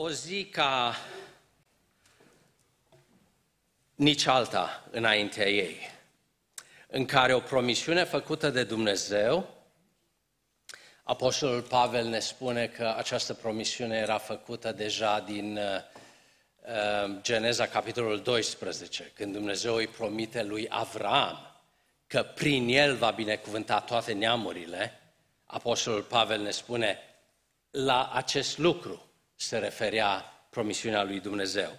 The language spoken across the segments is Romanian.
O zi ca nici alta înaintea ei, în care o promisiune făcută de Dumnezeu, Apostolul Pavel ne spune că această promisiune era făcută deja din uh, uh Geneza, capitolul 12, când Dumnezeu îi promite lui Avram că prin el va binecuvânta toate neamurile, Apostolul Pavel ne spune la acest lucru se referea promisiunea lui Dumnezeu.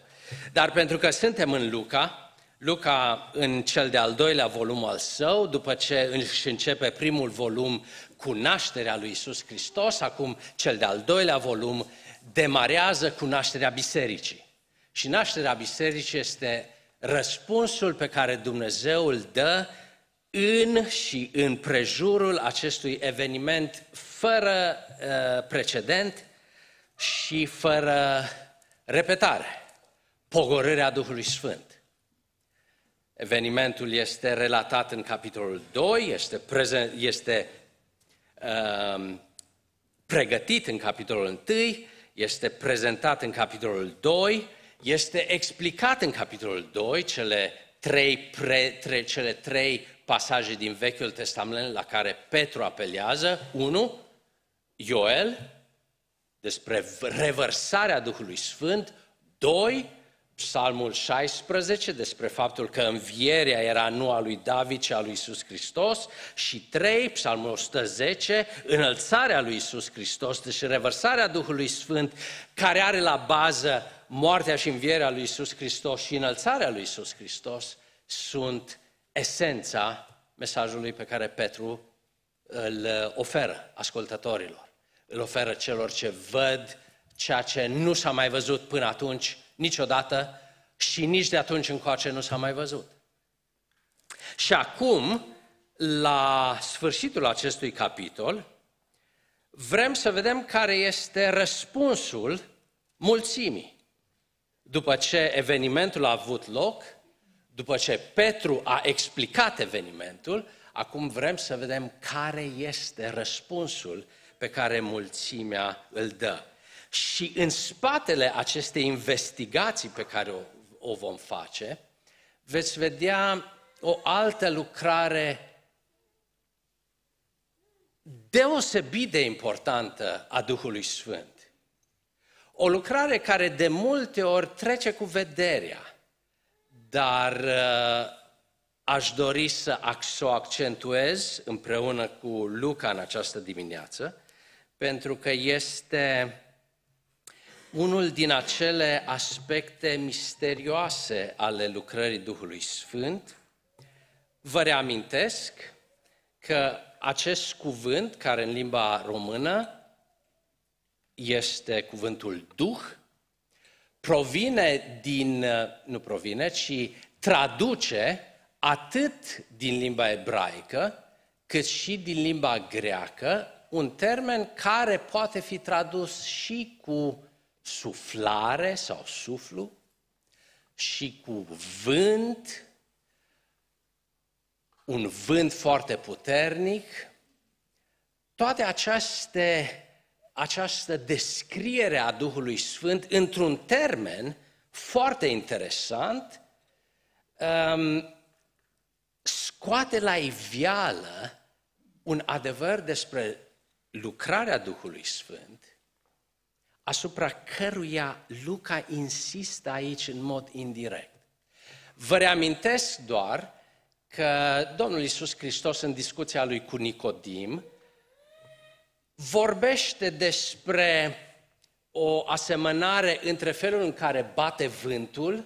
Dar pentru că suntem în Luca, Luca în cel de-al doilea volum al său, după ce își începe primul volum cu nașterea lui Isus Hristos, acum cel de-al doilea volum demarează cu nașterea bisericii. Și nașterea bisericii este răspunsul pe care Dumnezeu îl dă în și în prejurul acestui eveniment fără uh, precedent și fără repetare, pogorârea Duhului Sfânt. Evenimentul este relatat în capitolul 2, este, prezent, este uh, pregătit în capitolul 1, este prezentat în capitolul 2, este explicat în capitolul 2, cele trei, pre, tre, cele trei pasaje din Vechiul Testament la care Petru apelează. Unu, Ioel, despre revărsarea Duhului Sfânt. Doi, Psalmul 16 despre faptul că învierea era nu a lui David, ci a lui Isus Hristos și 3, Psalmul 110, înălțarea lui Isus Hristos, deci revărsarea Duhului Sfânt care are la bază moartea și învierea lui Isus Hristos și înălțarea lui Isus Hristos sunt esența mesajului pe care Petru îl oferă ascultătorilor. Îl oferă celor ce văd ceea ce nu s-a mai văzut până atunci niciodată și nici de atunci încoace nu s-a mai văzut. Și acum, la sfârșitul acestui capitol, vrem să vedem care este răspunsul mulțimii. După ce evenimentul a avut loc, după ce Petru a explicat evenimentul, acum vrem să vedem care este răspunsul pe care mulțimea îl dă. Și în spatele acestei investigații pe care o, o vom face, veți vedea o altă lucrare deosebit de importantă a Duhului Sfânt. O lucrare care de multe ori trece cu vederea, dar uh, aș dori să o accentuez împreună cu Luca în această dimineață, pentru că este unul din acele aspecte misterioase ale lucrării Duhului Sfânt. Vă reamintesc că acest cuvânt, care în limba română este cuvântul Duh, provine din, nu provine, ci traduce atât din limba ebraică, cât și din limba greacă, un termen care poate fi tradus și cu suflare sau suflu, și cu vânt, un vânt foarte puternic, toate aceste, această descriere a Duhului Sfânt într-un termen foarte interesant, um, scoate la iveală un adevăr despre lucrarea Duhului Sfânt, asupra căruia Luca insistă aici în mod indirect. Vă reamintesc doar că Domnul Iisus Hristos în discuția lui cu Nicodim vorbește despre o asemănare între felul în care bate vântul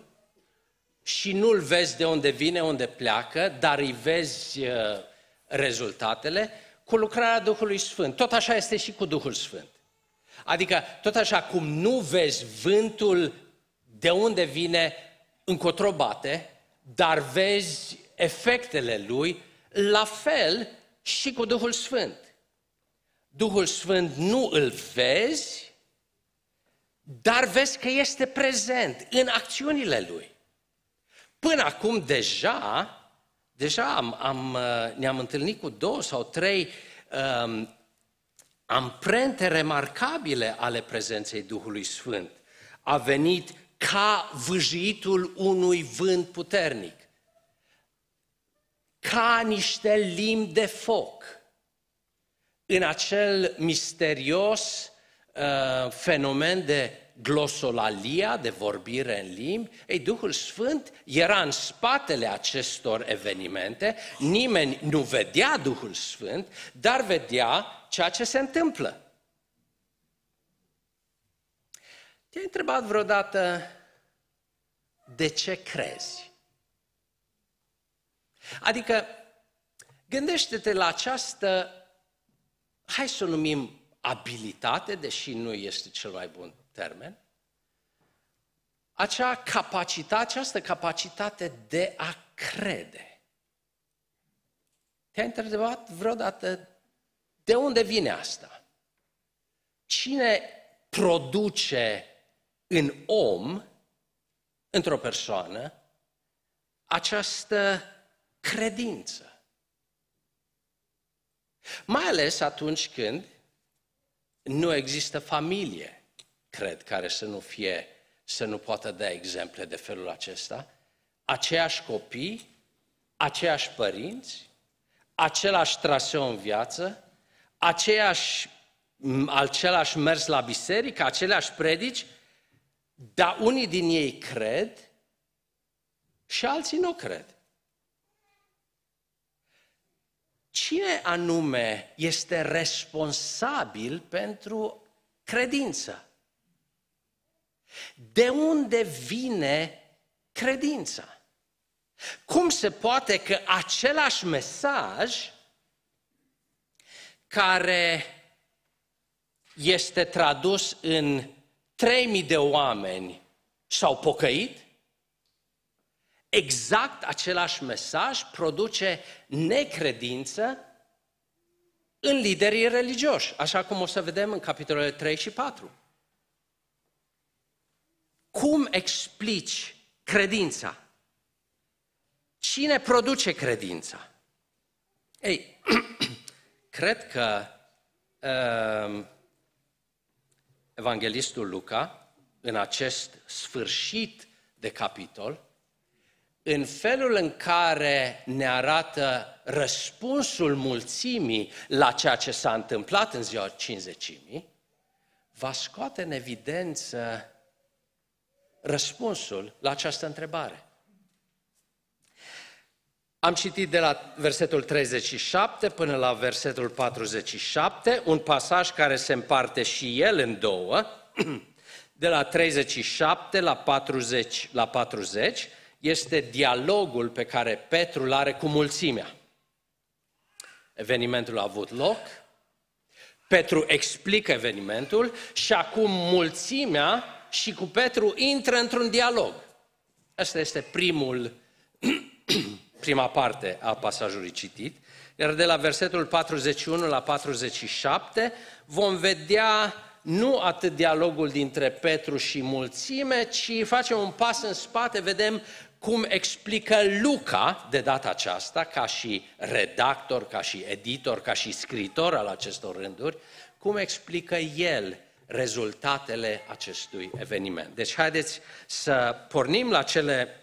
și nu-l vezi de unde vine, unde pleacă, dar îi vezi uh, rezultatele, cu lucrarea Duhului Sfânt. Tot așa este și cu Duhul Sfânt. Adică, tot așa cum nu vezi vântul de unde vine încotro bate, dar vezi efectele lui, la fel și cu Duhul Sfânt. Duhul Sfânt nu îl vezi, dar vezi că este prezent în acțiunile lui. Până acum deja, deja am, am, uh, ne-am întâlnit cu două sau trei um, amprente remarcabile ale prezenței Duhului Sfânt. a venit ca vâjitul unui vânt puternic, ca niște limbi de foc, în acel misterios uh, fenomen de glosolalia, de vorbire în limbi, ei, Duhul Sfânt era în spatele acestor evenimente, nimeni nu vedea Duhul Sfânt, dar vedea ceea ce se întâmplă. Te-ai întrebat vreodată de ce crezi? Adică, gândește-te la această, hai să o numim abilitate, deși nu este cel mai bun termen, acea capacitate, această capacitate de a crede. Te-ai întrebat vreodată de unde vine asta? Cine produce în om, într-o persoană, această credință? Mai ales atunci când nu există familie cred, care să nu fie, să nu poată da exemple de felul acesta, aceiași copii, aceiași părinți, același traseu în viață, aceeași, același mers la biserică, aceleași predici, dar unii din ei cred și alții nu cred. Cine anume este responsabil pentru credință? De unde vine credința? Cum se poate că același mesaj care este tradus în 3000 de oameni s-au pocăit, exact același mesaj produce necredință în liderii religioși, așa cum o să vedem în capitolele 3 și 4. Cum explici credința? Cine produce credința? Ei, cred că uh, evanghelistul Luca, în acest sfârșit de capitol, în felul în care ne arată răspunsul mulțimii la ceea ce s-a întâmplat în ziua cinzecimii, va scoate în evidență răspunsul la această întrebare. Am citit de la versetul 37 până la versetul 47, un pasaj care se împarte și el în două, de la 37 la 40, la 40 este dialogul pe care Petru îl are cu mulțimea. Evenimentul a avut loc, Petru explică evenimentul și acum mulțimea și cu Petru intră într-un dialog. Asta este primul, prima parte a pasajului citit. Iar de la versetul 41 la 47 vom vedea nu atât dialogul dintre Petru și mulțime, ci facem un pas în spate, vedem cum explică Luca de data aceasta, ca și redactor, ca și editor, ca și scritor al acestor rânduri, cum explică el rezultatele acestui eveniment. Deci haideți să pornim la, cele,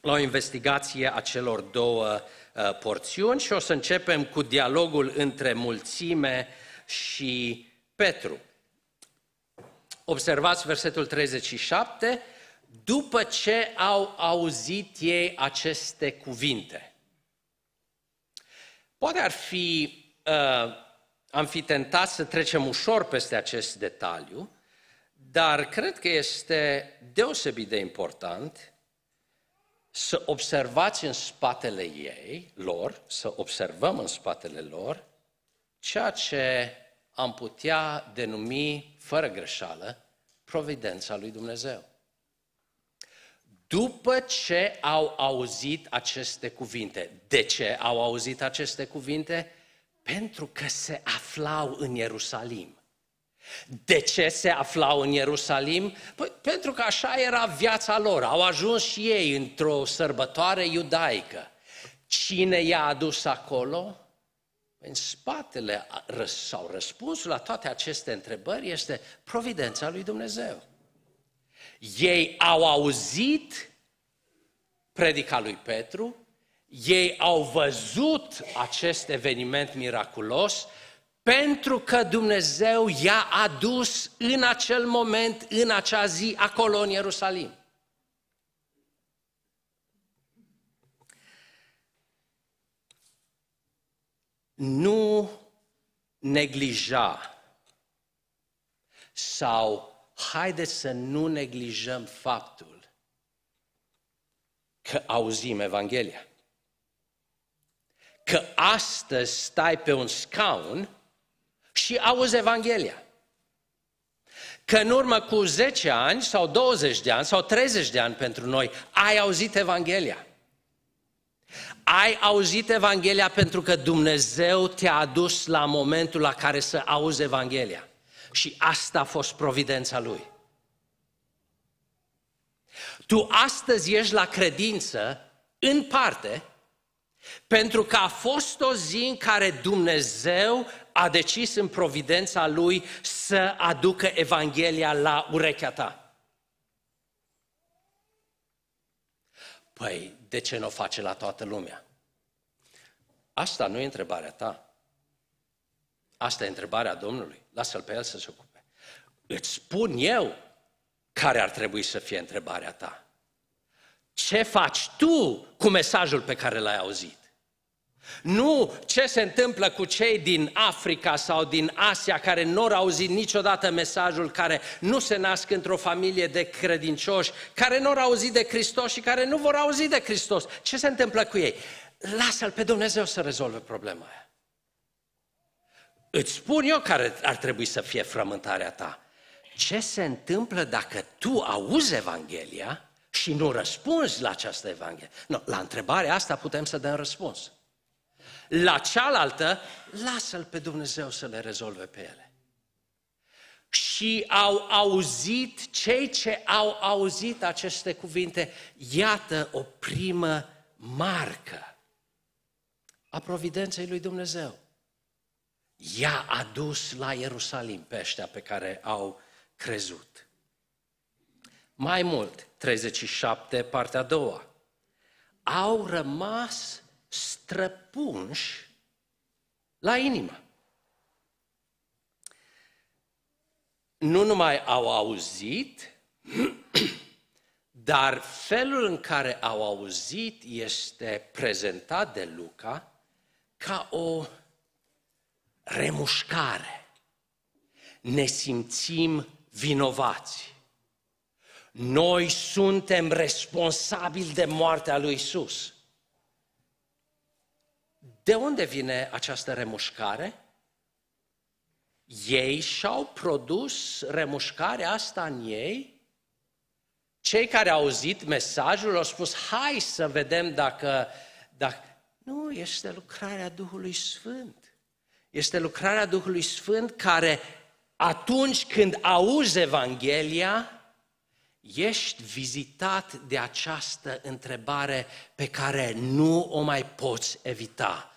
la o investigație a celor două uh, porțiuni și o să începem cu dialogul între mulțime și Petru. Observați versetul 37, după ce au auzit ei aceste cuvinte. Poate ar fi uh, am fi tentat să trecem ușor peste acest detaliu, dar cred că este deosebit de important să observați în spatele ei, lor, să observăm în spatele lor, ceea ce am putea denumi, fără greșeală, providența lui Dumnezeu. După ce au auzit aceste cuvinte, de ce au auzit aceste cuvinte? Pentru că se aflau în Ierusalim. De ce se aflau în Ierusalim? Păi, pentru că așa era viața lor. Au ajuns și ei într-o sărbătoare iudaică. Cine i-a adus acolo? În spatele sau răspunsul la toate aceste întrebări este providența lui Dumnezeu. Ei au auzit predica lui Petru, ei au văzut acest eveniment miraculos pentru că Dumnezeu i-a adus în acel moment, în acea zi, acolo în Ierusalim. Nu neglija sau haideți să nu neglijăm faptul că auzim Evanghelia. Că astăzi stai pe un scaun și auzi Evanghelia. Că în urmă cu 10 ani sau 20 de ani sau 30 de ani pentru noi ai auzit Evanghelia. Ai auzit Evanghelia pentru că Dumnezeu te-a adus la momentul la care să auzi Evanghelia. Și asta a fost providența Lui. Tu astăzi ești la credință, în parte, pentru că a fost o zi în care Dumnezeu a decis în providența Lui să aducă Evanghelia la urechea ta. Păi, de ce nu o face la toată lumea? Asta nu e întrebarea ta. Asta e întrebarea Domnului. Lasă-l pe el să se ocupe. Îți spun eu care ar trebui să fie întrebarea ta. Ce faci tu cu mesajul pe care l-ai auzit? Nu ce se întâmplă cu cei din Africa sau din Asia care nu au auzit niciodată mesajul, care nu se nasc într-o familie de credincioși, care nu au auzit de Hristos și care nu vor auzi de Hristos. Ce se întâmplă cu ei? Lasă-L pe Dumnezeu să rezolve problema aia. Îți spun eu care ar trebui să fie frământarea ta. Ce se întâmplă dacă tu auzi Evanghelia și nu răspunzi la această Evanghelie? No, la întrebarea asta putem să dăm răspuns. La cealaltă, lasă-L pe Dumnezeu să le rezolve pe ele. Și au auzit, cei ce au auzit aceste cuvinte, iată o primă marcă a providenței lui Dumnezeu. I-a adus la Ierusalim pe ăștia pe care au crezut. Mai mult, 37, partea a doua. Au rămas străpunși la inimă. Nu numai au auzit, dar felul în care au auzit este prezentat de Luca ca o remușcare. Ne simțim vinovați. Noi suntem responsabili de moartea lui Isus. De unde vine această remușcare? Ei și-au produs remușcarea asta în ei. Cei care au auzit mesajul au spus, hai să vedem dacă, dacă... Nu, este lucrarea Duhului Sfânt. Este lucrarea Duhului Sfânt care atunci când auzi Evanghelia, ești vizitat de această întrebare pe care nu o mai poți evita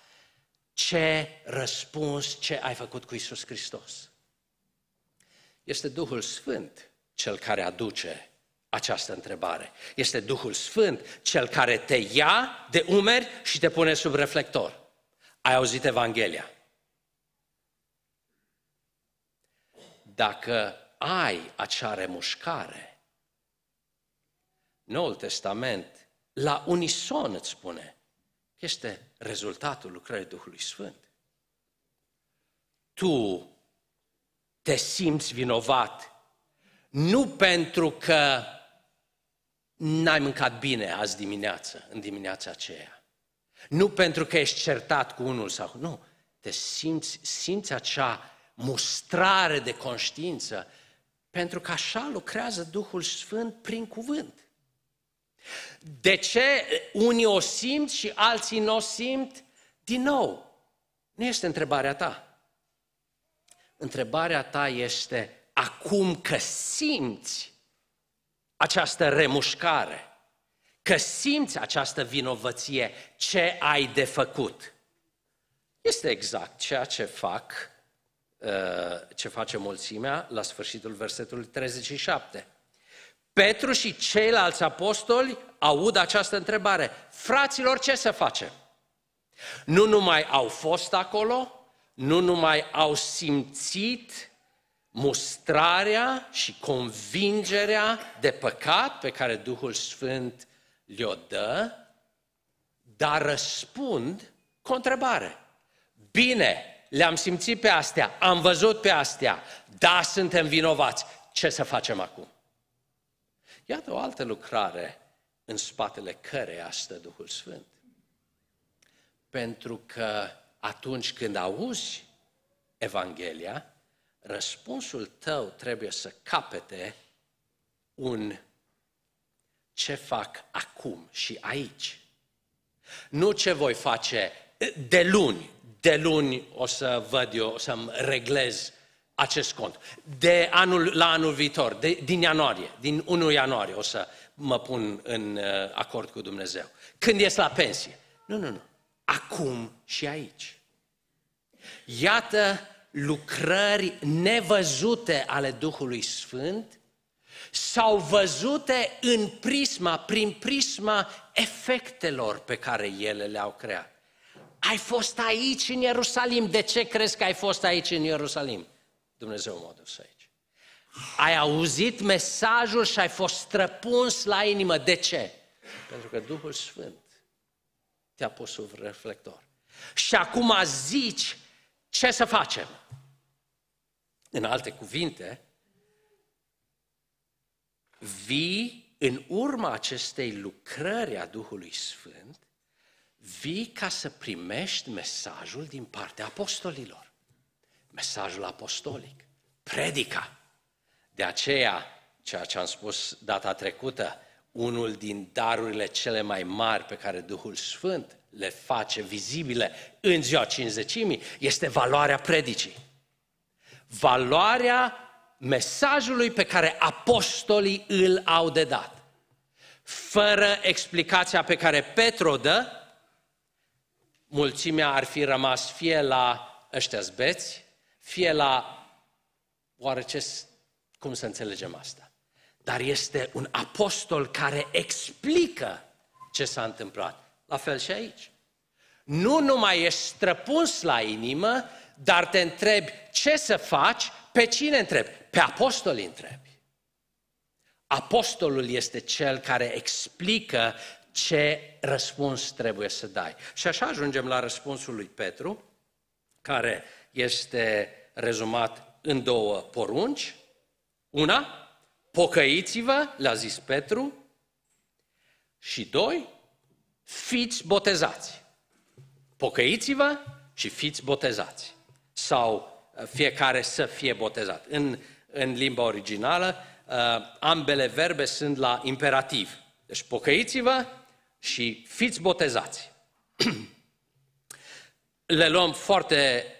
ce răspuns, ce ai făcut cu Isus Hristos. Este Duhul Sfânt cel care aduce această întrebare. Este Duhul Sfânt cel care te ia de umeri și te pune sub reflector. Ai auzit Evanghelia. Dacă ai acea remușcare, Noul Testament, la unison îți spune, este rezultatul lucrării Duhului Sfânt. Tu te simți vinovat nu pentru că n-ai mâncat bine azi dimineață, în dimineața aceea. Nu pentru că ești certat cu unul sau... Nu, te simți, simți acea mustrare de conștiință, pentru că așa lucrează Duhul Sfânt prin cuvânt. De ce unii o simt și alții nu o simt? Din nou, nu este întrebarea ta. Întrebarea ta este, acum că simți această remușcare, că simți această vinovăție, ce ai de făcut? Este exact ceea ce fac, uh, ce face mulțimea la sfârșitul versetului 37 Petru și ceilalți apostoli aud această întrebare. Fraților, ce să facem? Nu numai au fost acolo, nu numai au simțit mustrarea și convingerea de păcat pe care Duhul Sfânt le-o dă, dar răspund cu o întrebare. Bine, le-am simțit pe astea, am văzut pe astea, da, suntem vinovați, ce să facem acum? Iată o altă lucrare în spatele căreia stă Duhul Sfânt. Pentru că atunci când auzi Evanghelia, răspunsul tău trebuie să capete un ce fac acum și aici. Nu ce voi face de luni, de luni o să văd eu, o să-mi reglez acest cont. De anul, la anul viitor, de, din ianuarie, din 1 ianuarie o să mă pun în uh, acord cu Dumnezeu. Când ies la pensie. Nu, nu, nu. Acum și aici. Iată lucrări nevăzute ale Duhului Sfânt sau văzute în prisma, prin prisma efectelor pe care ele le-au creat. Ai fost aici în Ierusalim. De ce crezi că ai fost aici în Ierusalim? Dumnezeu m-a dus aici. Ai auzit mesajul și ai fost străpuns la inimă. De ce? Pentru că Duhul Sfânt te-a pus sub reflector. Și acum zici ce să facem. În alte cuvinte, vii în urma acestei lucrări a Duhului Sfânt, vii ca să primești mesajul din partea apostolilor. Mesajul apostolic. Predica. De aceea, ceea ce am spus data trecută, unul din darurile cele mai mari pe care Duhul Sfânt le face vizibile în ziua cinzecimii este valoarea predicii. Valoarea mesajului pe care apostolii îl au de dat. Fără explicația pe care Petru dă, mulțimea ar fi rămas fie la ăștia zbeți, fie la oare ce, cum să înțelegem asta? Dar este un apostol care explică ce s-a întâmplat. La fel și aici. Nu numai ești străpuns la inimă, dar te întrebi ce să faci, pe cine întrebi? Pe apostoli întrebi. Apostolul este cel care explică ce răspuns trebuie să dai. Și așa ajungem la răspunsul lui Petru, care este rezumat în două porunci. Una, pocăiți-vă, le-a zis Petru, și doi, fiți botezați. Pocăiți-vă și fiți botezați. Sau uh, fiecare să fie botezat. În, în limba originală, uh, ambele verbe sunt la imperativ. Deci pocăiți-vă și fiți botezați. Le luăm foarte, uh,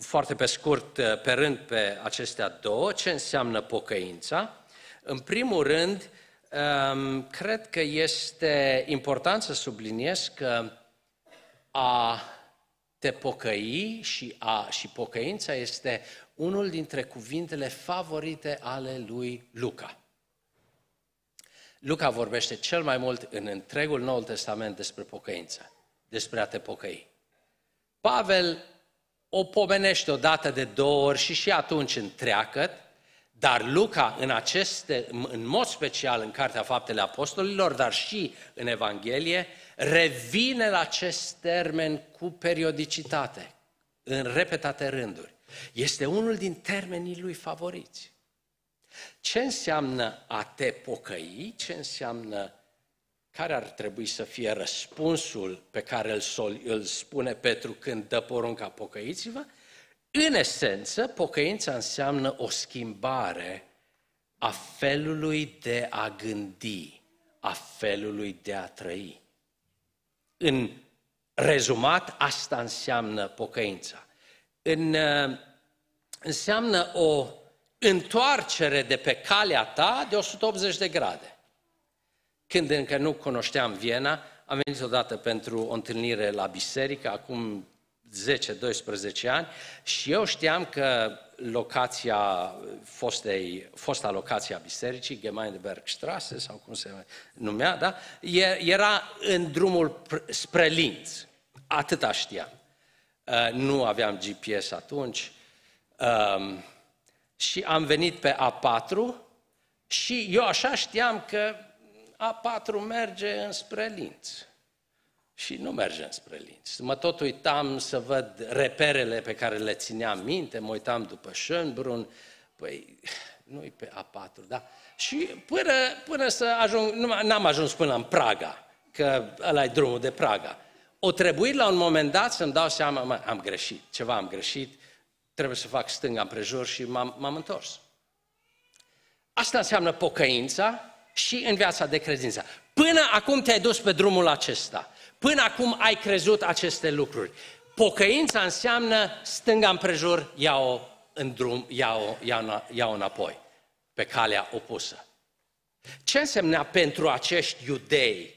foarte pe scurt, pe rând, pe acestea două. Ce înseamnă pocăința? În primul rând, um, cred că este important să subliniez că a te pocăi și, a, și pocăința este unul dintre cuvintele favorite ale lui Luca. Luca vorbește cel mai mult în întregul Noul Testament despre pocăință, despre a te pocăi. Pavel o pomenește o dată de două ori și și atunci întreagăt, dar Luca, în, aceste, în mod special în Cartea Faptele Apostolilor, dar și în Evanghelie, revine la acest termen cu periodicitate, în repetate rânduri. Este unul din termenii lui favoriți. Ce înseamnă a te pocăi? Ce înseamnă care ar trebui să fie răspunsul pe care îl, îl spune Petru când dă porunca pocăiți-vă? În esență, pocăința înseamnă o schimbare a felului de a gândi, a felului de a trăi. În rezumat, asta înseamnă pocăința. În, uh, înseamnă o întoarcere de pe calea ta de 180 de grade. Când încă nu cunoșteam Viena, am venit odată pentru o întâlnire la biserică, acum 10-12 ani, și eu știam că locația fostei, fosta locație a bisericii, Gemeindebergstrasse sau cum se numea, da? Era în drumul spre Linz. Atâta știam. Uh, nu aveam GPS atunci. Um, și am venit pe A4 și eu așa știam că A4 merge înspre Linz. Și nu merge înspre Linz. Mă tot uitam să văd reperele pe care le țineam minte, mă uitam după Schönbrunn, păi nu-i pe A4, da? Și până, până să ajung, nu, n-am ajuns până în Praga, că ăla e drumul de Praga. O trebuit la un moment dat să-mi dau seama, mă, am greșit, ceva am greșit, trebuie să fac stânga împrejur și m-am, m-am întors. Asta înseamnă pocăința și în viața de credință. Până acum te-ai dus pe drumul acesta. Până acum ai crezut aceste lucruri. Pocăința înseamnă stânga împrejur, ia-o în drum, ia-o, ia-o, ia-o înapoi, pe calea opusă. Ce însemna pentru acești iudei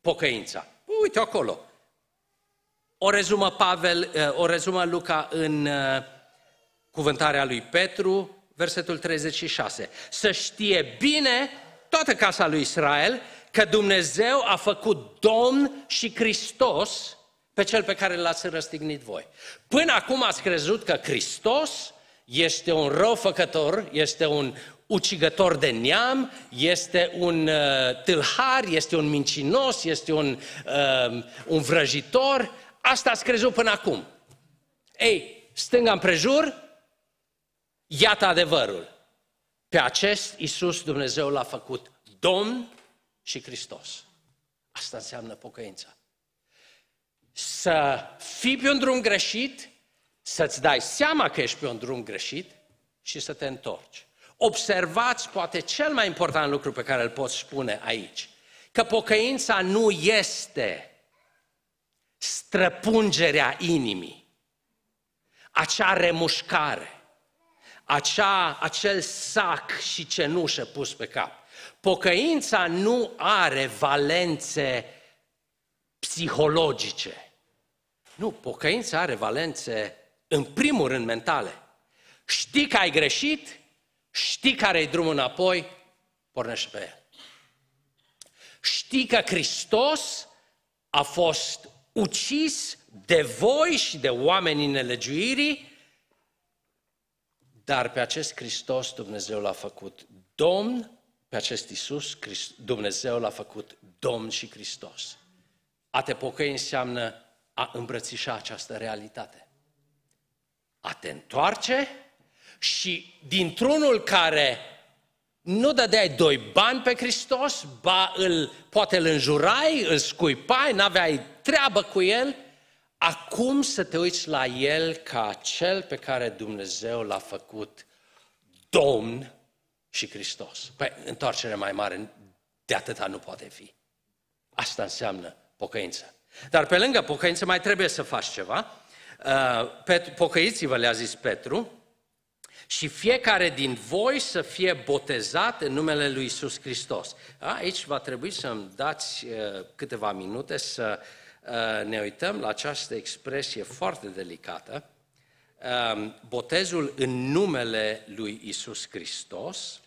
pocăința? Uite acolo. O rezumă Pavel, eh, o rezumă Luca în eh, cuvântarea lui Petru, versetul 36. Să știe bine toată casa lui Israel că Dumnezeu a făcut Domn și Hristos pe cel pe care l-ați răstignit voi. Până acum ați crezut că Hristos este un răufăcător, este un ucigător de neam, este un uh, tâlhar, este un mincinos, este un, uh, un vrăjitor. Asta ați crezut până acum. Ei, stânga împrejur, iată adevărul. Pe acest Iisus Dumnezeu l-a făcut Domn și Hristos. Asta înseamnă pocăința. Să fii pe un drum greșit, să-ți dai seama că ești pe un drum greșit și să te întorci. Observați poate cel mai important lucru pe care îl pot spune aici, că pocăința nu este străpungerea inimii, acea remușcare, acea, acel sac și cenușă pus pe cap. Pocăința nu are valențe psihologice. Nu, pocăința are valențe, în primul rând, mentale. Știi că ai greșit, știi care e drumul înapoi, pornește pe el. Știi că Hristos a fost ucis de voi și de oamenii nelegiuirii, dar pe acest Hristos Dumnezeu l-a făcut Domn pe acest Iisus, Dumnezeu l-a făcut Domn și Hristos. A te pocăi înseamnă a îmbrățișa această realitate. A te întoarce și dintr-unul care nu dădeai doi bani pe Hristos, ba îl, poate îl înjurai, îl scuipai, n-aveai treabă cu el, acum să te uiți la el ca cel pe care Dumnezeu l-a făcut Domn și Hristos. Păi, întoarcere mai mare de atâta nu poate fi. Asta înseamnă pocăință. Dar pe lângă pocăință mai trebuie să faci ceva. Uh, pocăiți-vă, le-a zis Petru, și fiecare din voi să fie botezat în numele lui Isus Hristos. Aici va trebui să-mi dați uh, câteva minute să uh, ne uităm la această expresie foarte delicată Um, botezul în numele lui Isus Hristos,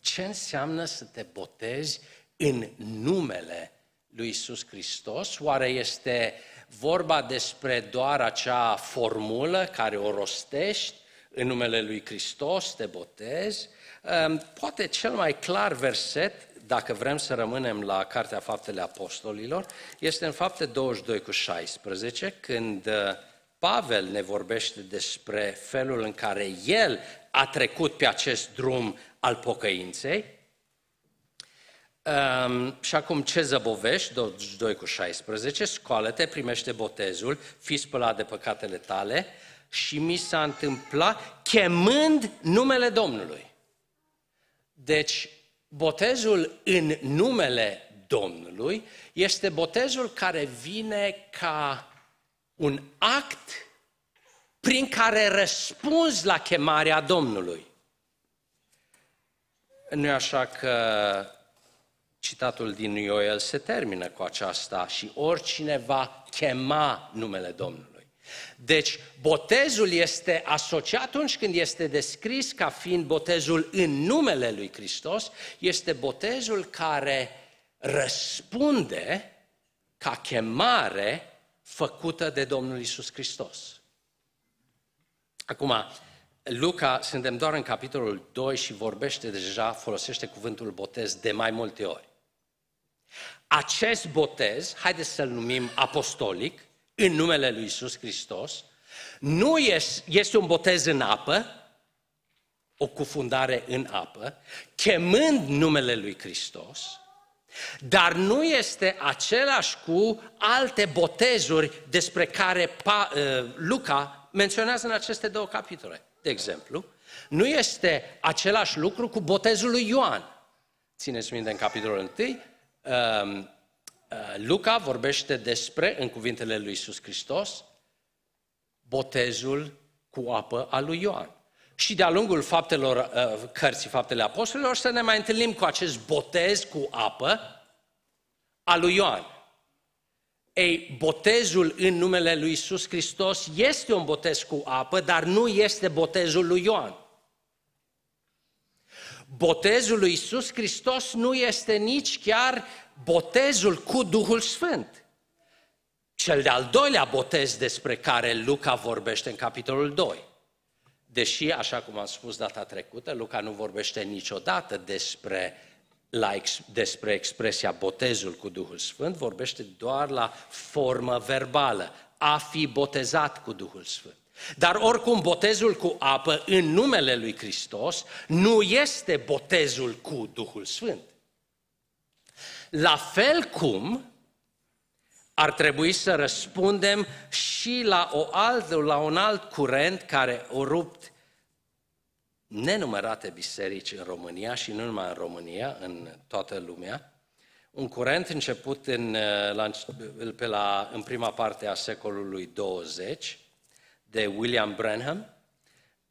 ce înseamnă să te botezi în numele lui Isus Hristos? Oare este vorba despre doar acea formulă care o rostești în numele lui Hristos, te botezi? Um, poate cel mai clar verset, dacă vrem să rămânem la Cartea Faptele Apostolilor, este în Fapte 22 cu 16, când uh, Pavel ne vorbește despre felul în care el a trecut pe acest drum al pocăinței. Um, și acum ce zăbovești, 22 cu 16, scoală-te, primește botezul, fii spălat de păcatele tale și mi s-a întâmplat chemând numele Domnului. Deci, botezul în numele Domnului este botezul care vine ca un act prin care răspunzi la chemarea Domnului. Nu e așa că citatul din Ioel se termină cu aceasta și oricine va chema numele Domnului. Deci, botezul este asociat atunci când este descris ca fiind botezul în numele lui Hristos, este botezul care răspunde ca chemare făcută de Domnul Isus Hristos. Acum, Luca, suntem doar în capitolul 2 și vorbește deja, folosește cuvântul botez de mai multe ori. Acest botez, haideți să-l numim apostolic, în numele lui Isus Hristos, nu este, este un botez în apă, o cufundare în apă, chemând numele lui Hristos, dar nu este același cu alte botezuri despre care pa, uh, Luca menționează în aceste două capitole. De exemplu, nu este același lucru cu botezul lui Ioan. Țineți minte în capitolul 1, Uh, Luca vorbește despre, în cuvintele lui Iisus Hristos, botezul cu apă al lui Ioan. Și de-a lungul faptelor, uh, cărții Faptele Apostolilor să ne mai întâlnim cu acest botez cu apă al lui Ioan. Ei, botezul în numele lui Iisus Hristos este un botez cu apă, dar nu este botezul lui Ioan. Botezul lui Iisus Hristos nu este nici chiar botezul cu Duhul Sfânt. Cel de-al doilea botez despre care Luca vorbește în capitolul 2. Deși, așa cum am spus data trecută, Luca nu vorbește niciodată despre, la, despre expresia botezul cu Duhul Sfânt, vorbește doar la formă verbală, a fi botezat cu Duhul Sfânt. Dar oricum, botezul cu apă în numele lui Hristos nu este botezul cu Duhul Sfânt. La fel cum ar trebui să răspundem și la, o alt, la un alt curent care a rupt nenumărate biserici în România și nu numai în România, în toată lumea. Un curent început în, la, pe la, în prima parte a secolului 20 de William Branham,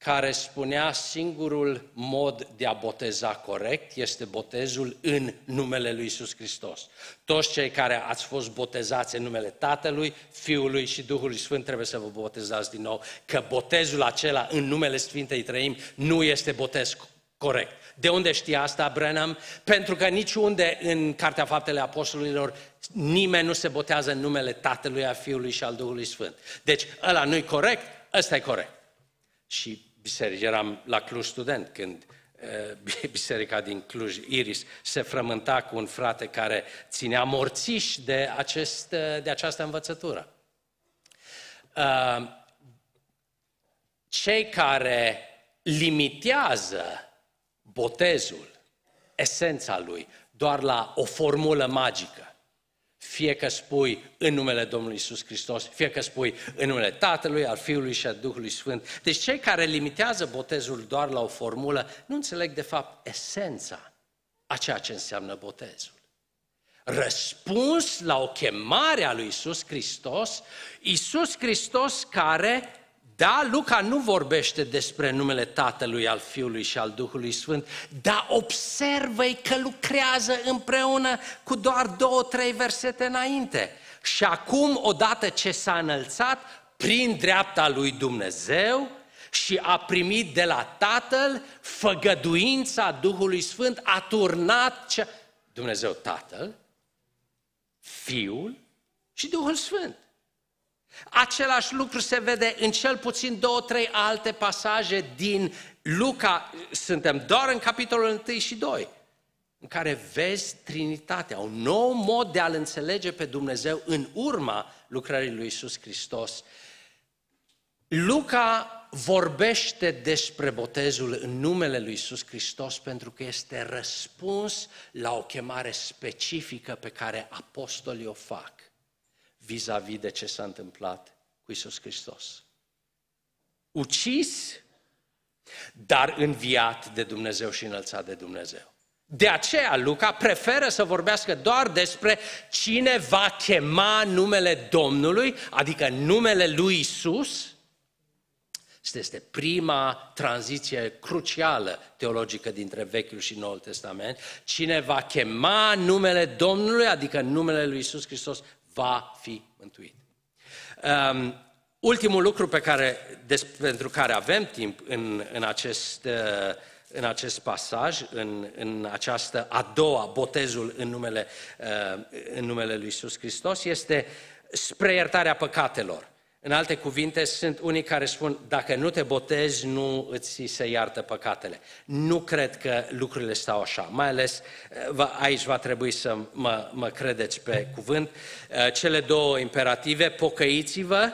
care spunea singurul mod de a boteza corect este botezul în numele lui Isus Hristos. Toți cei care ați fost botezați în numele Tatălui, Fiului și Duhului Sfânt trebuie să vă botezați din nou, că botezul acela în numele Sfintei Trăim nu este botez corect. De unde știa asta Brenham? Pentru că niciunde în Cartea Faptele Apostolilor nimeni nu se botează în numele Tatălui, a Fiului și al Duhului Sfânt. Deci ăla nu-i corect, ăsta e corect. Și biserici. Eram la Cluj student când biserica din Cluj, Iris, se frământa cu un frate care ținea morțiși de, acest, de această învățătură. Cei care limitează botezul, esența lui, doar la o formulă magică, fie că spui în numele Domnului Isus Hristos, fie că spui în numele Tatălui, al Fiului și al Duhului Sfânt. Deci cei care limitează botezul doar la o formulă nu înțeleg de fapt esența a ceea ce înseamnă botezul. Răspuns la o chemare a lui Isus Hristos, Isus Hristos care da, Luca nu vorbește despre numele Tatălui, al Fiului și al Duhului Sfânt, dar observă că lucrează împreună cu doar două, trei versete înainte. Și acum, odată ce s-a înălțat, prin dreapta lui Dumnezeu și a primit de la Tatăl făgăduința Duhului Sfânt, a turnat ce... Dumnezeu Tatăl, Fiul și Duhul Sfânt. Același lucru se vede în cel puțin două, trei alte pasaje din Luca. Suntem doar în capitolul 1 și 2, în care vezi Trinitatea, un nou mod de a-L înțelege pe Dumnezeu în urma lucrării lui Isus Hristos. Luca vorbește despre botezul în numele lui Isus Hristos pentru că este răspuns la o chemare specifică pe care apostolii o fac vis-a-vis de ce s-a întâmplat cu Isus Hristos. Ucis, dar înviat de Dumnezeu și înălțat de Dumnezeu. De aceea Luca preferă să vorbească doar despre cine va chema numele Domnului, adică numele lui Isus. Asta este prima tranziție crucială teologică dintre Vechiul și Noul Testament. Cine va chema numele Domnului, adică numele lui Isus Hristos, va fi mântuit. Um, Ultimul lucru pe care, des, pentru care avem timp în, în, acest, în acest pasaj, în, în această a doua, botezul în numele, în numele Lui Iisus Hristos, este spre iertarea păcatelor. În alte cuvinte, sunt unii care spun, dacă nu te botezi, nu îți se iartă păcatele. Nu cred că lucrurile stau așa, mai ales aici va trebui să mă, mă credeți pe cuvânt. Cele două imperative, pocăiți-vă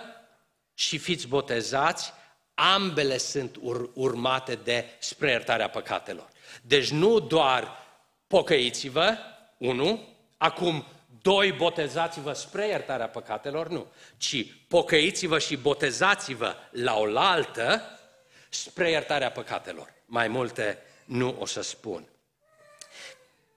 și fiți botezați, ambele sunt ur- urmate de spre iertarea păcatelor. Deci nu doar pocăiți-vă, unu, acum doi, botezați-vă spre iertarea păcatelor, nu, ci pocăiți-vă și botezați-vă la oaltă spre iertarea păcatelor. Mai multe nu o să spun.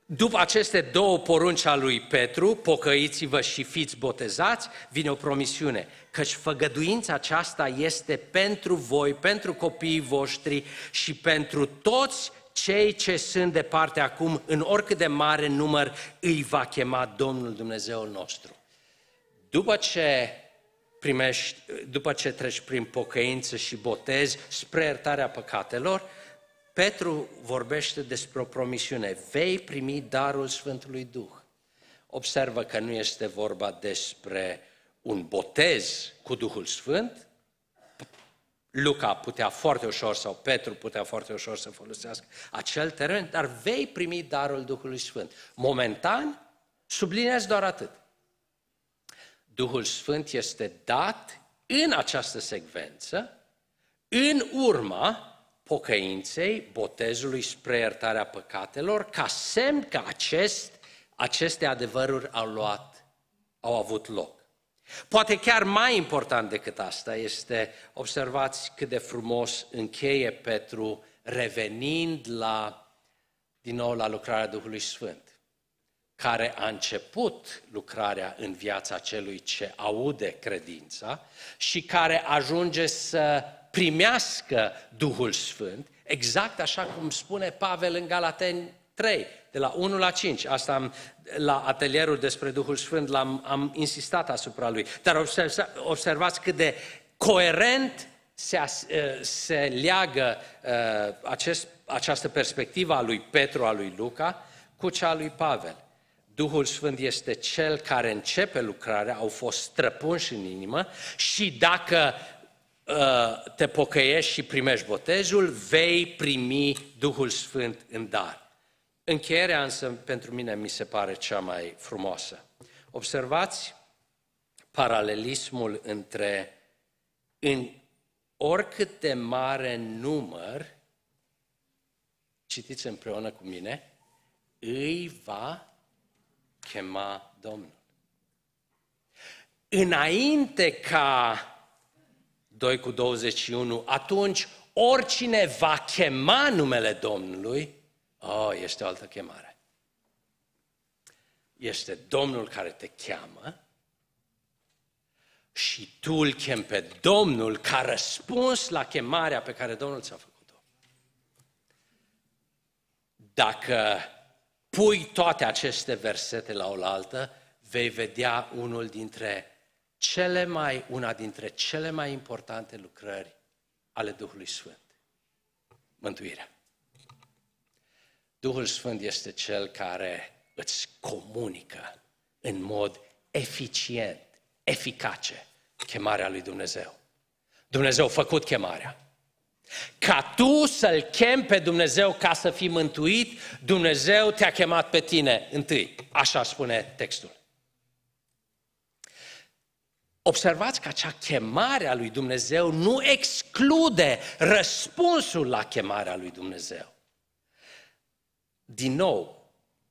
După aceste două porunci a lui Petru, pocăiți-vă și fiți botezați, vine o promisiune, căci făgăduința aceasta este pentru voi, pentru copiii voștri și pentru toți cei ce sunt departe acum, în oricât de mare număr, îi va chema Domnul Dumnezeul nostru. După ce primești, după ce treci prin pocăință și botezi spre iertarea păcatelor, Petru vorbește despre o promisiune. Vei primi darul Sfântului Duh. Observă că nu este vorba despre un botez cu Duhul Sfânt. Luca putea foarte ușor, sau Petru putea foarte ușor să folosească acel termen, dar vei primi darul Duhului Sfânt. Momentan, subliniez doar atât. Duhul Sfânt este dat în această secvență, în urma pocăinței, botezului spre iertarea păcatelor, ca semn că acest, aceste adevăruri au luat, au avut loc. Poate chiar mai important decât asta este, observați cât de frumos încheie Petru revenind la, din nou la lucrarea Duhului Sfânt, care a început lucrarea în viața celui ce aude credința și care ajunge să primească Duhul Sfânt, exact așa cum spune Pavel în Galateni 3, de la 1 la 5. Asta am, la atelierul despre Duhul Sfânt l-am, am insistat asupra lui. Dar observați, observați cât de coerent se, uh, se leagă uh, acest, această perspectivă a lui Petru, a lui Luca, cu cea a lui Pavel. Duhul Sfânt este cel care începe lucrarea, au fost străpunși în inimă și dacă Uh, te pocăiești și primești botezul, vei primi Duhul Sfânt în dar. Încheierea însă pentru mine mi se pare cea mai frumoasă. Observați paralelismul între în oricât de mare număr, citiți împreună cu mine, îi va chema Domnul. Înainte ca 2 cu 21, atunci oricine va chema numele Domnului, oh, este o altă chemare. Este Domnul care te cheamă și tu îl chem pe Domnul ca răspuns la chemarea pe care Domnul ți-a făcut-o. Dacă pui toate aceste versete la oaltă, vei vedea unul dintre cele mai, una dintre cele mai importante lucrări ale Duhului Sfânt. Mântuirea. Duhul Sfânt este cel care îți comunică în mod eficient, eficace, chemarea lui Dumnezeu. Dumnezeu a făcut chemarea. Ca tu să-L chem pe Dumnezeu ca să fii mântuit, Dumnezeu te-a chemat pe tine întâi. Așa spune textul. Observați că acea chemare a lui Dumnezeu nu exclude răspunsul la chemarea lui Dumnezeu. Din nou,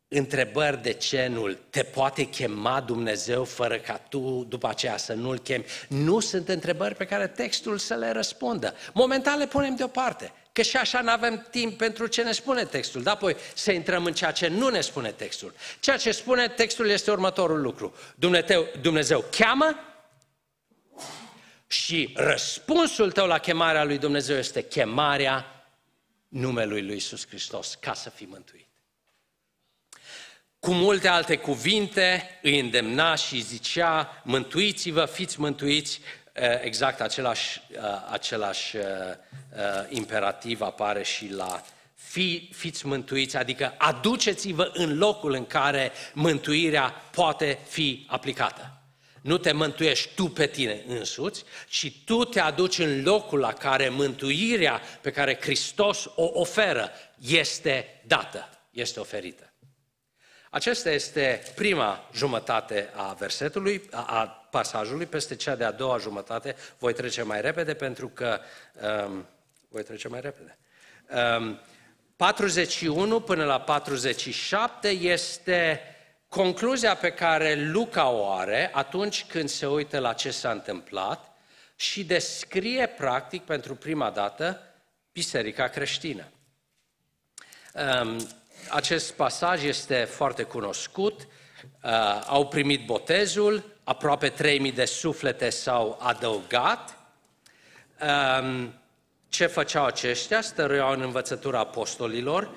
întrebări de cenul, te poate chema Dumnezeu fără ca tu după aceea să nu-L chemi, nu sunt întrebări pe care textul să le răspundă. Momentan le punem deoparte, că și așa nu avem timp pentru ce ne spune textul, dar apoi să intrăm în ceea ce nu ne spune textul. Ceea ce spune textul este următorul lucru. Dumnezeu, Dumnezeu cheamă, și răspunsul tău la chemarea lui Dumnezeu este chemarea numelui lui Iisus Hristos ca să fii mântuit. Cu multe alte cuvinte îi îndemna și zicea, mântuiți-vă, fiți mântuiți, exact același, același imperativ apare și la fi, fiți mântuiți, adică aduceți-vă în locul în care mântuirea poate fi aplicată. Nu te mântuiești tu pe tine însuți, ci tu te aduci în locul la care mântuirea pe care Hristos o oferă este dată, este oferită. Aceasta este prima jumătate a versetului, a pasajului, peste cea de-a doua jumătate voi trece mai repede pentru că um, voi trece mai repede. Um, 41 până la 47 este concluzia pe care Luca o are atunci când se uită la ce s-a întâmplat și descrie practic pentru prima dată biserica creștină. Um, acest pasaj este foarte cunoscut, uh, au primit botezul, aproape 3000 de suflete s-au adăugat. Um, ce făceau aceștia? Stăruiau în învățătura apostolilor,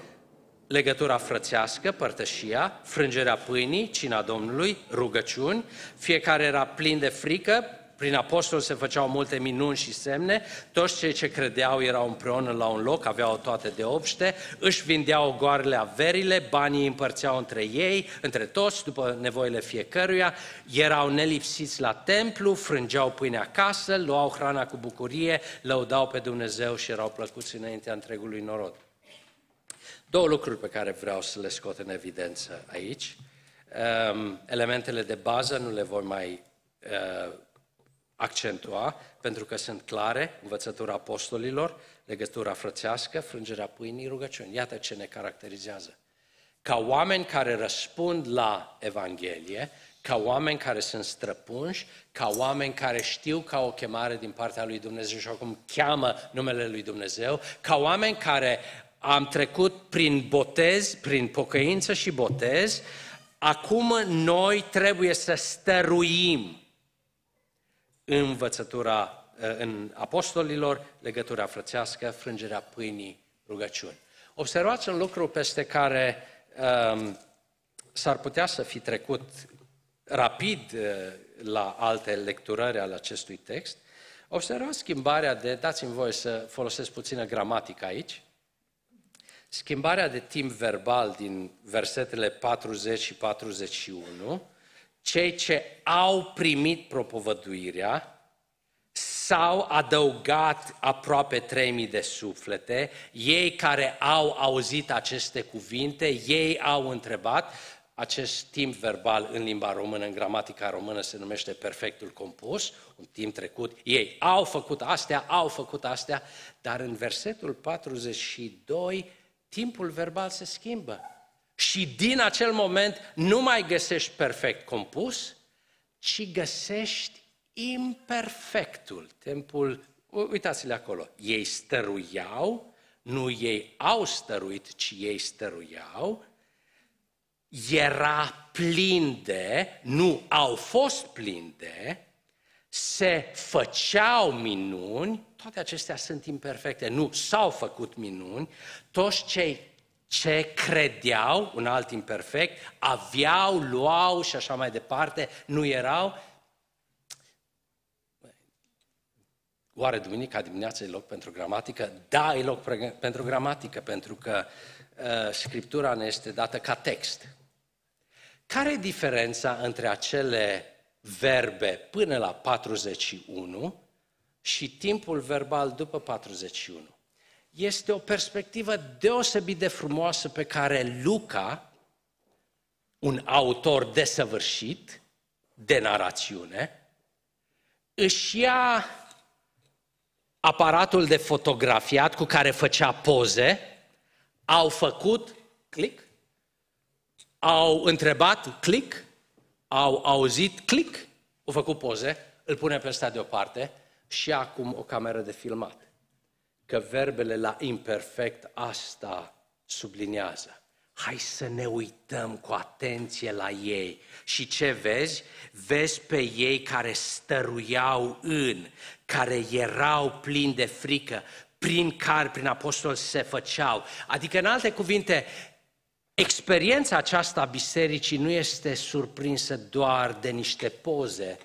legătura frățească, părtășia, frângerea pâinii, cina Domnului, rugăciuni, fiecare era plin de frică, prin apostol se făceau multe minuni și semne, toți cei ce credeau erau împreună la un loc, aveau toate de obște, își vindeau goarele averile, banii împărțeau între ei, între toți, după nevoile fiecăruia, erau nelipsiți la templu, frângeau pâine acasă, luau hrana cu bucurie, lăudau pe Dumnezeu și erau plăcuți înaintea întregului norod. Două lucruri pe care vreau să le scot în evidență aici. Um, elementele de bază nu le voi mai uh, accentua, pentru că sunt clare, învățătura apostolilor, legătura frățească, frângerea pâinii, rugăciuni. Iată ce ne caracterizează. Ca oameni care răspund la Evanghelie, ca oameni care sunt străpunși, ca oameni care știu ca o chemare din partea lui Dumnezeu și acum cheamă numele lui Dumnezeu, ca oameni care am trecut prin botez, prin pocăință și botez, acum noi trebuie să stăruim învățătura în apostolilor, legătura frățească, frângerea pâinii, rugăciuni. Observați un lucru peste care um, s-ar putea să fi trecut rapid uh, la alte lecturări ale acestui text. Observați schimbarea de, dați-mi voie să folosesc puțină gramatică aici, schimbarea de timp verbal din versetele 40 și 41, cei ce au primit propovăduirea s-au adăugat aproape 3000 de suflete, ei care au auzit aceste cuvinte, ei au întrebat, acest timp verbal în limba română, în gramatica română, se numește perfectul compus, un timp trecut. Ei au făcut astea, au făcut astea, dar în versetul 42, timpul verbal se schimbă. Și din acel moment nu mai găsești perfect compus, ci găsești imperfectul. Timpul, uitați-le acolo, ei stăruiau, nu ei au stăruit, ci ei stăruiau, era plin de, nu au fost plin de, se făceau minuni, toate acestea sunt imperfecte, nu s-au făcut minuni, toți cei ce credeau, un alt imperfect, aveau, luau și așa mai departe, nu erau. Oare duminica dimineața e loc pentru gramatică? Da, e loc pentru gramatică, pentru că uh, Scriptura ne este dată ca text. Care e diferența între acele verbe până la 41 și timpul verbal după 41? Este o perspectivă deosebit de frumoasă pe care Luca, un autor desăvârșit de narațiune, își ia aparatul de fotografiat cu care făcea poze, au făcut click, au întrebat click, au auzit click, au făcut poze, îl pune pe ăsta deoparte și acum o cameră de filmat că verbele la imperfect asta subliniază. Hai să ne uităm cu atenție la ei. Și ce vezi? Vezi pe ei care stăruiau în, care erau plini de frică, prin care, prin apostol se făceau. Adică, în alte cuvinte, experiența aceasta a bisericii nu este surprinsă doar de niște poze,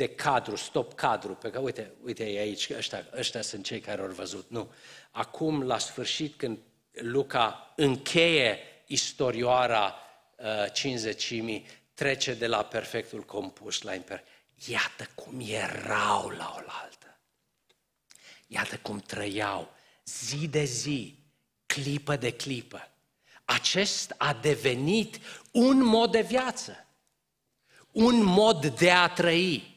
de cadru, stop cadru, pe care, uite, uite aici, ăștia, ăștia sunt cei care au văzut. Nu. Acum, la sfârșit, când Luca încheie istorioara uh, cinzecimii, trece de la perfectul compus la imper. Iată cum erau la oaltă. Iată cum trăiau zi de zi, clipă de clipă. Acest a devenit un mod de viață, un mod de a trăi,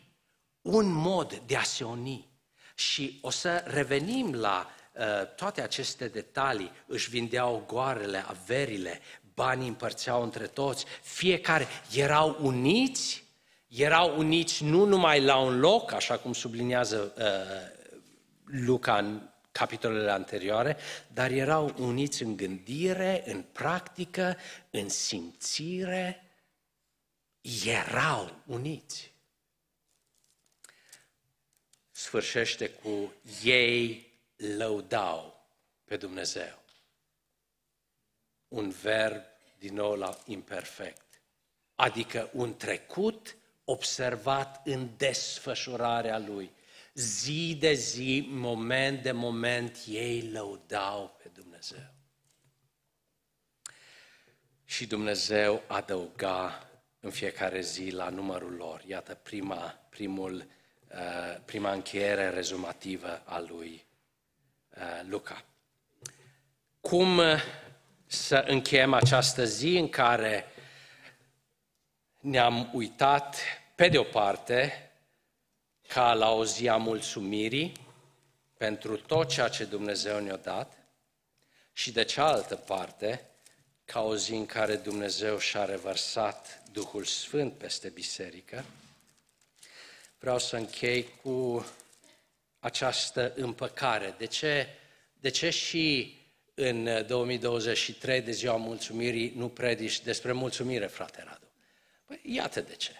un mod de a se uni. Și o să revenim la uh, toate aceste detalii. Își vindeau goarele, averile, banii împărțeau între toți, fiecare erau uniți, erau uniți nu numai la un loc, așa cum subliniază uh, Luca în capitolele anterioare, dar erau uniți în gândire, în practică, în simțire, erau uniți. Sfârșește cu ei lăudau pe Dumnezeu. Un verb din nou la imperfect, adică un trecut observat în desfășurarea lui zi de zi, moment de moment, ei lăudau pe Dumnezeu. Și Dumnezeu adăuga în fiecare zi la numărul lor. Iată prima, primul, uh, prima încheiere rezumativă a lui uh, Luca. Cum să încheiem această zi în care ne-am uitat, pe de o parte, ca la o zi a mulțumirii pentru tot ceea ce Dumnezeu ne-a dat și de cealaltă parte, ca o zi în care Dumnezeu și-a revărsat Duhul Sfânt peste biserică, vreau să închei cu această împăcare. De ce, de ce și în 2023 de ziua mulțumirii nu predici despre mulțumire, frate Radu? Păi, iată de ce.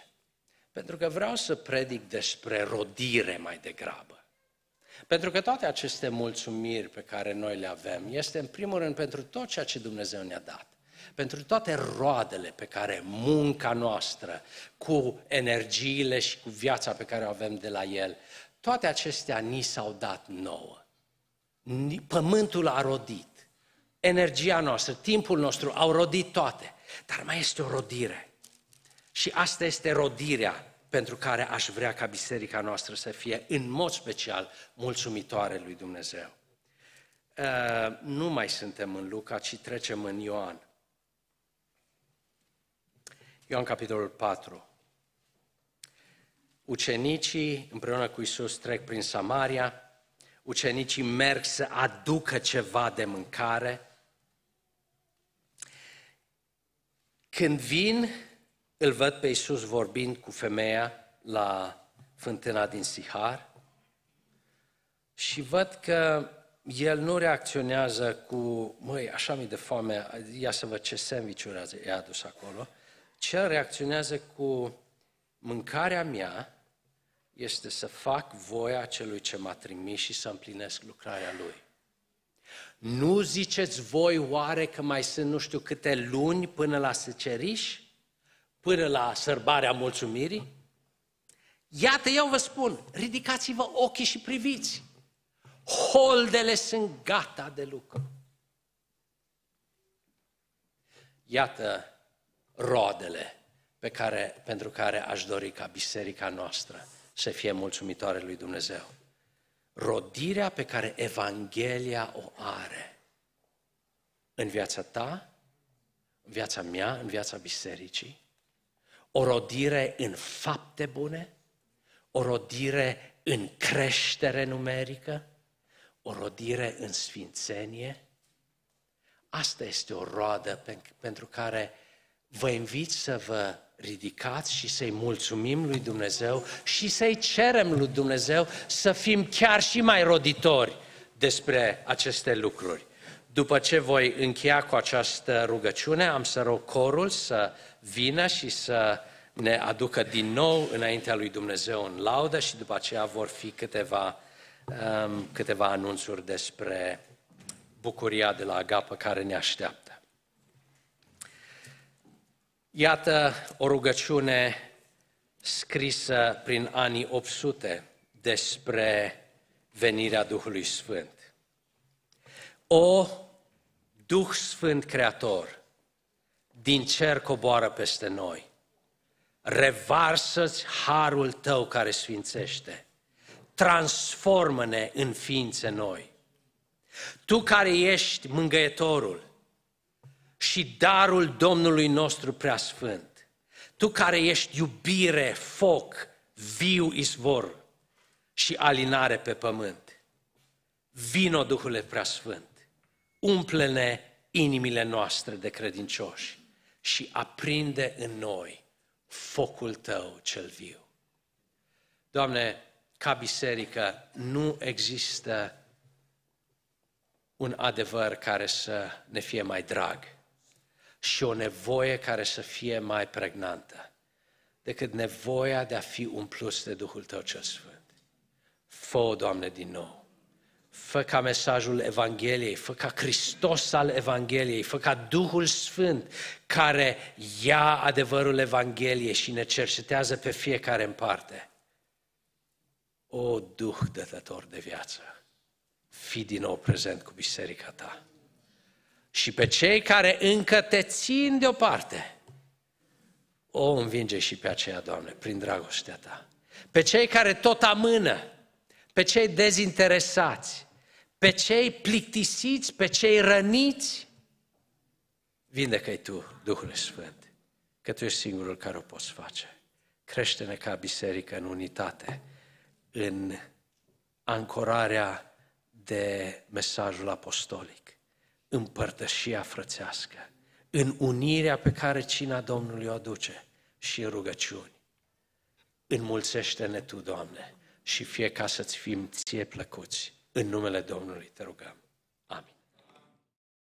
Pentru că vreau să predic despre rodire mai degrabă. Pentru că toate aceste mulțumiri pe care noi le avem este în primul rând pentru tot ceea ce Dumnezeu ne-a dat. Pentru toate roadele pe care munca noastră, cu energiile și cu viața pe care o avem de la El, toate acestea ni s-au dat nouă. Pământul a rodit, energia noastră, timpul nostru au rodit toate, dar mai este o rodire și asta este rodirea pentru care aș vrea ca biserica noastră să fie în mod special mulțumitoare lui Dumnezeu. Uh, nu mai suntem în Luca, ci trecem în Ioan. Ioan capitolul 4. Ucenicii împreună cu Isus trec prin Samaria, ucenicii merg să aducă ceva de mâncare. Când vin, îl văd pe Iisus vorbind cu femeia la fântâna din Sihar și văd că el nu reacționează cu, măi, așa mi de foame, ia să văd ce sandwich i-a adus acolo, ci el reacționează cu, mâncarea mea este să fac voia celui ce m-a trimis și să împlinesc lucrarea lui. Nu ziceți voi oare că mai sunt nu știu câte luni până la seceriș? până la sărbarea mulțumirii? Iată, eu vă spun, ridicați-vă ochii și priviți. Holdele sunt gata de lucru. Iată roadele pe care, pentru care aș dori ca biserica noastră să fie mulțumitoare lui Dumnezeu. Rodirea pe care Evanghelia o are în viața ta, în viața mea, în viața bisericii, o rodire în fapte bune, o rodire în creștere numerică, o rodire în sfințenie. Asta este o roadă pentru care vă invit să vă ridicați și să-i mulțumim lui Dumnezeu și să-i cerem lui Dumnezeu să fim chiar și mai roditori despre aceste lucruri. După ce voi încheia cu această rugăciune, am să rog corul să vină și să ne aducă din nou înaintea lui Dumnezeu în laudă și după aceea vor fi câteva, um, câteva anunțuri despre bucuria de la Agapă care ne așteaptă. Iată o rugăciune scrisă prin anii 800 despre venirea Duhului Sfânt. O Duh Sfânt Creator din cer coboară peste noi. Revarsă-ți harul tău care sfințește. Transformă-ne în ființe noi. Tu care ești mângăietorul și darul Domnului nostru preasfânt, tu care ești iubire, foc, viu izvor și alinare pe pământ, vino Duhule preasfânt, umple-ne inimile noastre de credincioși și aprinde în noi focul tău cel viu. Doamne, ca biserică nu există un adevăr care să ne fie mai drag și o nevoie care să fie mai pregnantă decât nevoia de a fi umplus de Duhul Tău cel Sfânt. Fă, Doamne, din nou. Fă ca mesajul Evangheliei, fă ca Hristos al Evangheliei, fă ca Duhul Sfânt care ia adevărul Evangheliei și ne cercetează pe fiecare în parte. O Duh dătător de viață, fi din nou prezent cu biserica ta. Și pe cei care încă te țin deoparte, o învinge și pe aceea, Doamne, prin dragostea ta. Pe cei care tot amână, pe cei dezinteresați, pe cei plictisiți, pe cei răniți, vindecă-i Tu, Duhul Sfânt, că Tu ești singurul care o poți face. Crește-ne ca biserică în unitate, în ancorarea de mesajul apostolic, în părtășia frățească, în unirea pe care cina Domnului o aduce și în rugăciuni. Înmulțește-ne Tu, Doamne, și fie ca să-ți fim ție plăcuți. În numele Domnului te rugăm.